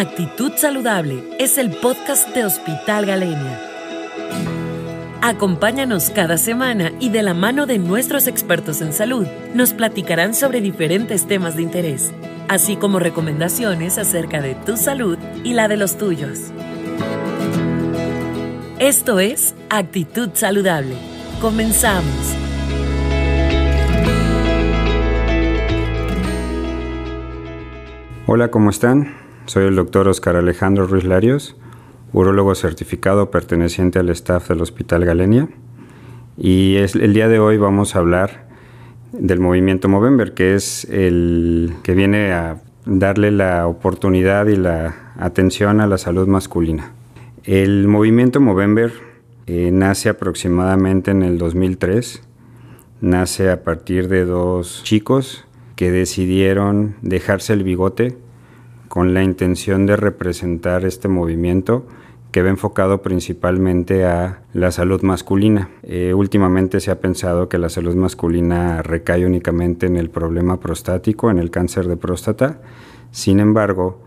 Actitud Saludable es el podcast de Hospital Galenia. Acompáñanos cada semana y de la mano de nuestros expertos en salud nos platicarán sobre diferentes temas de interés, así como recomendaciones acerca de tu salud y la de los tuyos. Esto es Actitud Saludable. Comenzamos. Hola, ¿cómo están? Soy el doctor Oscar Alejandro Ruiz Larios, urólogo certificado perteneciente al staff del Hospital Galenia. Y el día de hoy vamos a hablar del movimiento Movember, que es el que viene a darle la oportunidad y la atención a la salud masculina. El movimiento Movember eh, nace aproximadamente en el 2003. Nace a partir de dos chicos que decidieron dejarse el bigote con la intención de representar este movimiento que va enfocado principalmente a la salud masculina. Eh, últimamente se ha pensado que la salud masculina recae únicamente en el problema prostático, en el cáncer de próstata. Sin embargo,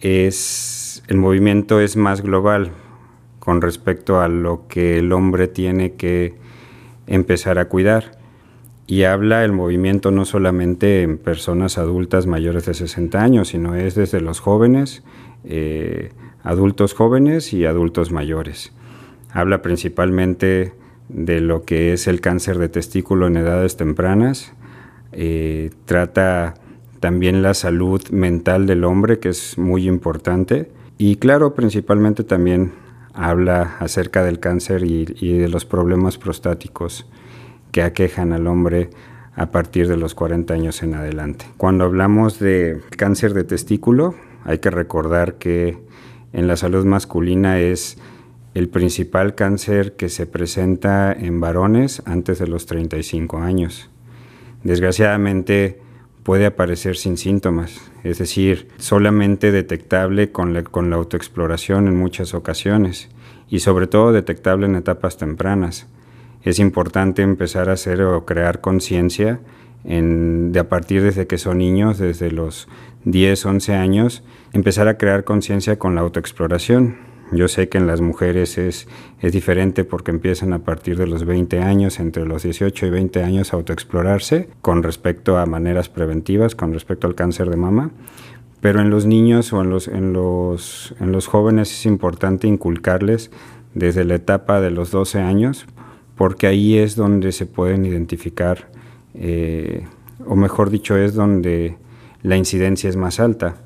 es, el movimiento es más global con respecto a lo que el hombre tiene que empezar a cuidar y habla el movimiento no solamente en personas adultas mayores de 60 años, sino es desde los jóvenes, eh, adultos jóvenes y adultos mayores. Habla principalmente de lo que es el cáncer de testículo en edades tempranas, eh, trata también la salud mental del hombre, que es muy importante, y claro, principalmente también habla acerca del cáncer y de los problemas prostáticos que aquejan al hombre a partir de los 40 años en adelante. Cuando hablamos de cáncer de testículo, hay que recordar que en la salud masculina es el principal cáncer que se presenta en varones antes de los 35 años. Desgraciadamente puede aparecer sin síntomas, es decir, solamente detectable con la, con la autoexploración en muchas ocasiones y sobre todo detectable en etapas tempranas es importante empezar a hacer o crear conciencia de a partir desde que son niños, desde los 10, 11 años, empezar a crear conciencia con la autoexploración. Yo sé que en las mujeres es, es diferente porque empiezan a partir de los 20 años, entre los 18 y 20 años, a autoexplorarse con respecto a maneras preventivas, con respecto al cáncer de mama. Pero en los niños o en los, en los, en los jóvenes es importante inculcarles desde la etapa de los 12 años porque ahí es donde se pueden identificar, eh, o mejor dicho, es donde la incidencia es más alta.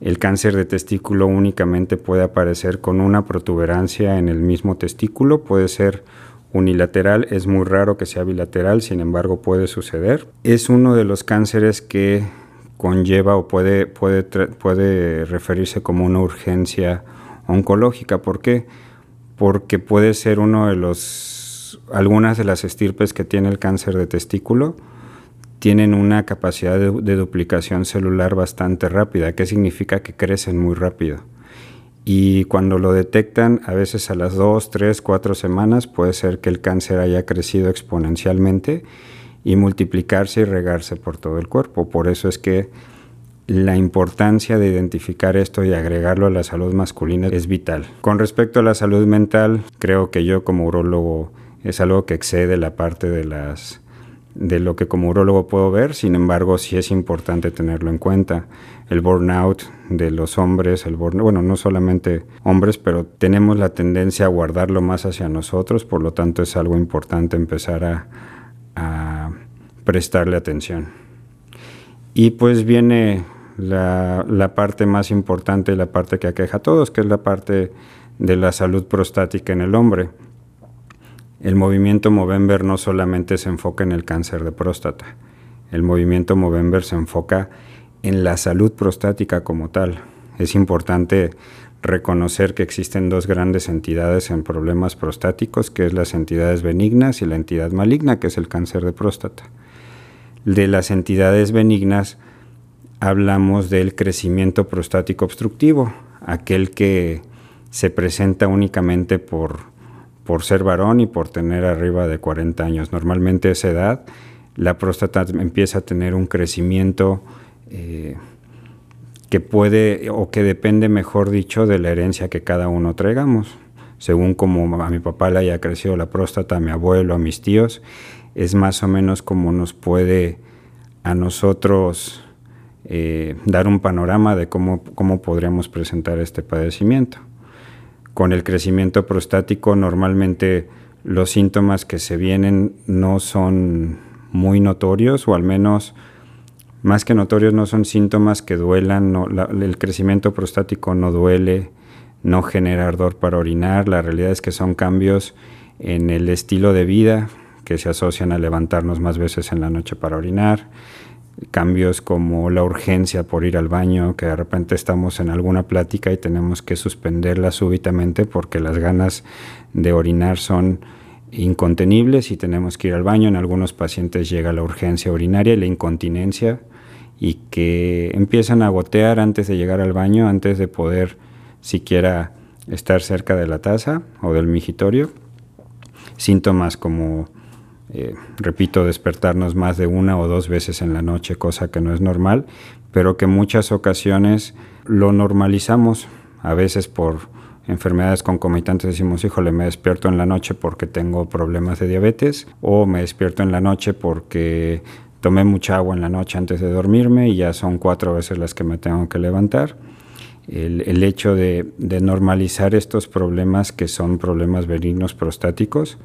El cáncer de testículo únicamente puede aparecer con una protuberancia en el mismo testículo, puede ser unilateral, es muy raro que sea bilateral, sin embargo puede suceder. Es uno de los cánceres que conlleva o puede, puede, puede referirse como una urgencia oncológica. ¿Por qué? Porque puede ser uno de los algunas de las estirpes que tiene el cáncer de testículo tienen una capacidad de, duplicación celular bastante rápida, que significa que crecen muy rápido. Y cuando lo detectan, a veces a las dos, tres, cuatro semanas, puede ser que el cáncer haya crecido exponencialmente y multiplicarse y regarse por todo el cuerpo. Por eso es que la importancia de identificar esto y agregarlo a la salud masculina es vital. Con respecto a la salud mental, creo que yo como urólogo es algo que excede la parte de las de lo que como urologo puedo ver, sin embargo sí es importante tenerlo en cuenta. El burnout de los hombres, el bueno, no solamente hombres, pero tenemos la tendencia a guardarlo más hacia nosotros, por lo tanto es algo importante empezar a, a prestarle atención. Y pues viene la, la parte más importante y la parte que aqueja a todos, que es la parte de la salud prostática en el hombre. El movimiento Movember no solamente se enfoca en el cáncer de próstata, el movimiento Movember se enfoca en la salud prostática como tal. Es importante reconocer que existen dos grandes entidades en problemas prostáticos, que es las entidades benignas y la entidad maligna, que es el cáncer de próstata. De las entidades benignas hablamos del crecimiento prostático obstructivo, aquel que se presenta únicamente por por ser varón y por tener arriba de 40 años. Normalmente a esa edad la próstata empieza a tener un crecimiento eh, que puede o que depende, mejor dicho, de la herencia que cada uno traigamos. Según como a mi papá le haya crecido la próstata, a mi abuelo, a mis tíos, es más o menos como nos puede a nosotros eh, dar un panorama de cómo, cómo podríamos presentar este padecimiento. Con el crecimiento prostático normalmente los síntomas que se vienen no son muy notorios o al menos más que notorios no son síntomas que duelan, el crecimiento prostático no duele, no genera ardor para orinar, la realidad es que son cambios en el estilo de vida que se asocian a levantarnos más veces en la noche para orinar, cambios como la urgencia por ir al baño, que de repente estamos en alguna plática y tenemos que suspenderla súbitamente porque las ganas de orinar son incontenibles y tenemos que ir al baño. En algunos pacientes llega la urgencia urinaria y la incontinencia y que empiezan a gotear antes de llegar al baño, antes de poder siquiera estar cerca de la taza o del migitorio. Síntomas como eh, repito, despertarnos más de una o dos veces en la noche, cosa que no es normal, pero que muchas ocasiones lo normalizamos, a veces por enfermedades concomitantes decimos, híjole, me despierto en la noche porque tengo problemas de diabetes o me despierto en la noche porque tomé mucha agua en la noche antes de dormirme y ya son cuatro veces las que me tengo que levantar. El, hecho de, de normalizar estos problemas que son problemas benignos prostáticos,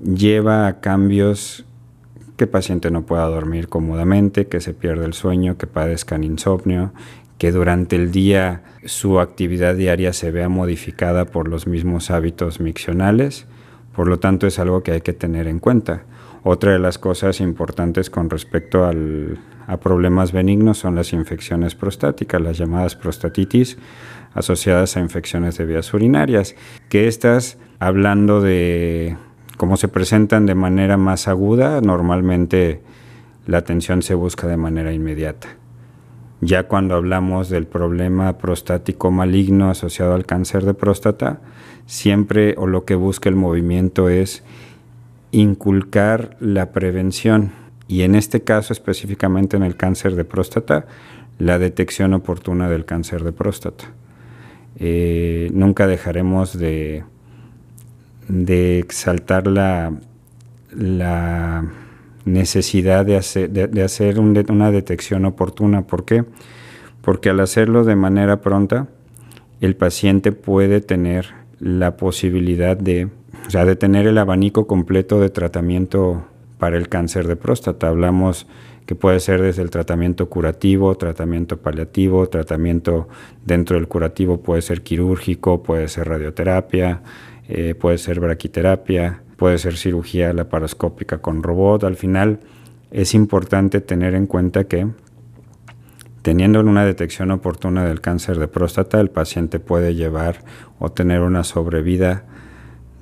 lleva a cambios que el paciente no pueda dormir cómodamente, que se pierda el sueño, que padezcan insomnio, que durante el día su actividad diaria se vea modificada por los mismos hábitos miccionales. Por lo tanto, es algo que hay que tener en cuenta. Otra de las cosas importantes con respecto a problemas benignos son las infecciones prostáticas, las llamadas prostatitis asociadas a infecciones de vías urinarias, que estas, hablando de como se presentan de manera más aguda, normalmente la atención se busca de manera inmediata. Ya cuando hablamos del problema prostático maligno asociado al cáncer de próstata, siempre o lo que busca el movimiento es inculcar la prevención y en este caso específicamente en el cáncer de próstata, la detección oportuna del cáncer de próstata. Eh, nunca dejaremos de de exaltar la, la necesidad de hacer, de, hacer una detección oportuna. ¿Por qué? Porque al hacerlo de manera pronta, el paciente puede tener la posibilidad de, o sea, de tener el abanico completo de tratamiento para el cáncer de próstata. Hablamos que puede ser desde el tratamiento curativo, tratamiento paliativo, tratamiento dentro del curativo puede ser quirúrgico, puede ser radioterapia, eh, puede ser braquiterapia, puede ser cirugía laparoscópica con robot. Al final es importante tener en cuenta que teniendo una detección oportuna del cáncer de próstata, el paciente puede llevar o tener una sobrevida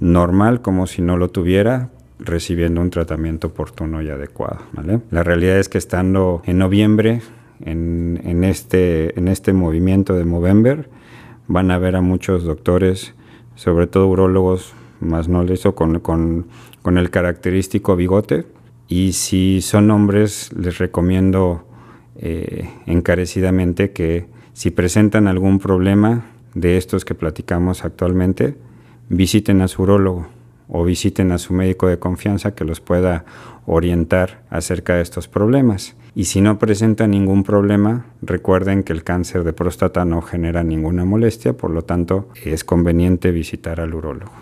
normal como si no lo tuviera, recibiendo un tratamiento oportuno y adecuado. La realidad es que estando en noviembre, en, este, en este movimiento de Movember, van a ver a muchos doctores sobre todo urólogos más no le con, con, con el característico bigote. Y si son hombres, les recomiendo eh, encarecidamente que si presentan algún problema de estos que platicamos actualmente, visiten a su urólogo o visiten a su médico de confianza que los pueda orientar acerca de estos problemas. Y si no presenta ningún problema, recuerden que el cáncer de próstata no genera ninguna molestia, por lo tanto es conveniente visitar al urólogo.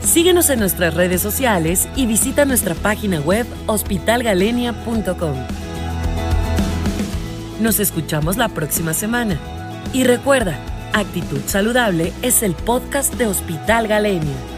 Síguenos en nuestras redes sociales y visita nuestra página web hospitalgalenia.com. Nos escuchamos la próxima semana. Y recuerda, Actitud Saludable es el podcast de Hospital Galenia.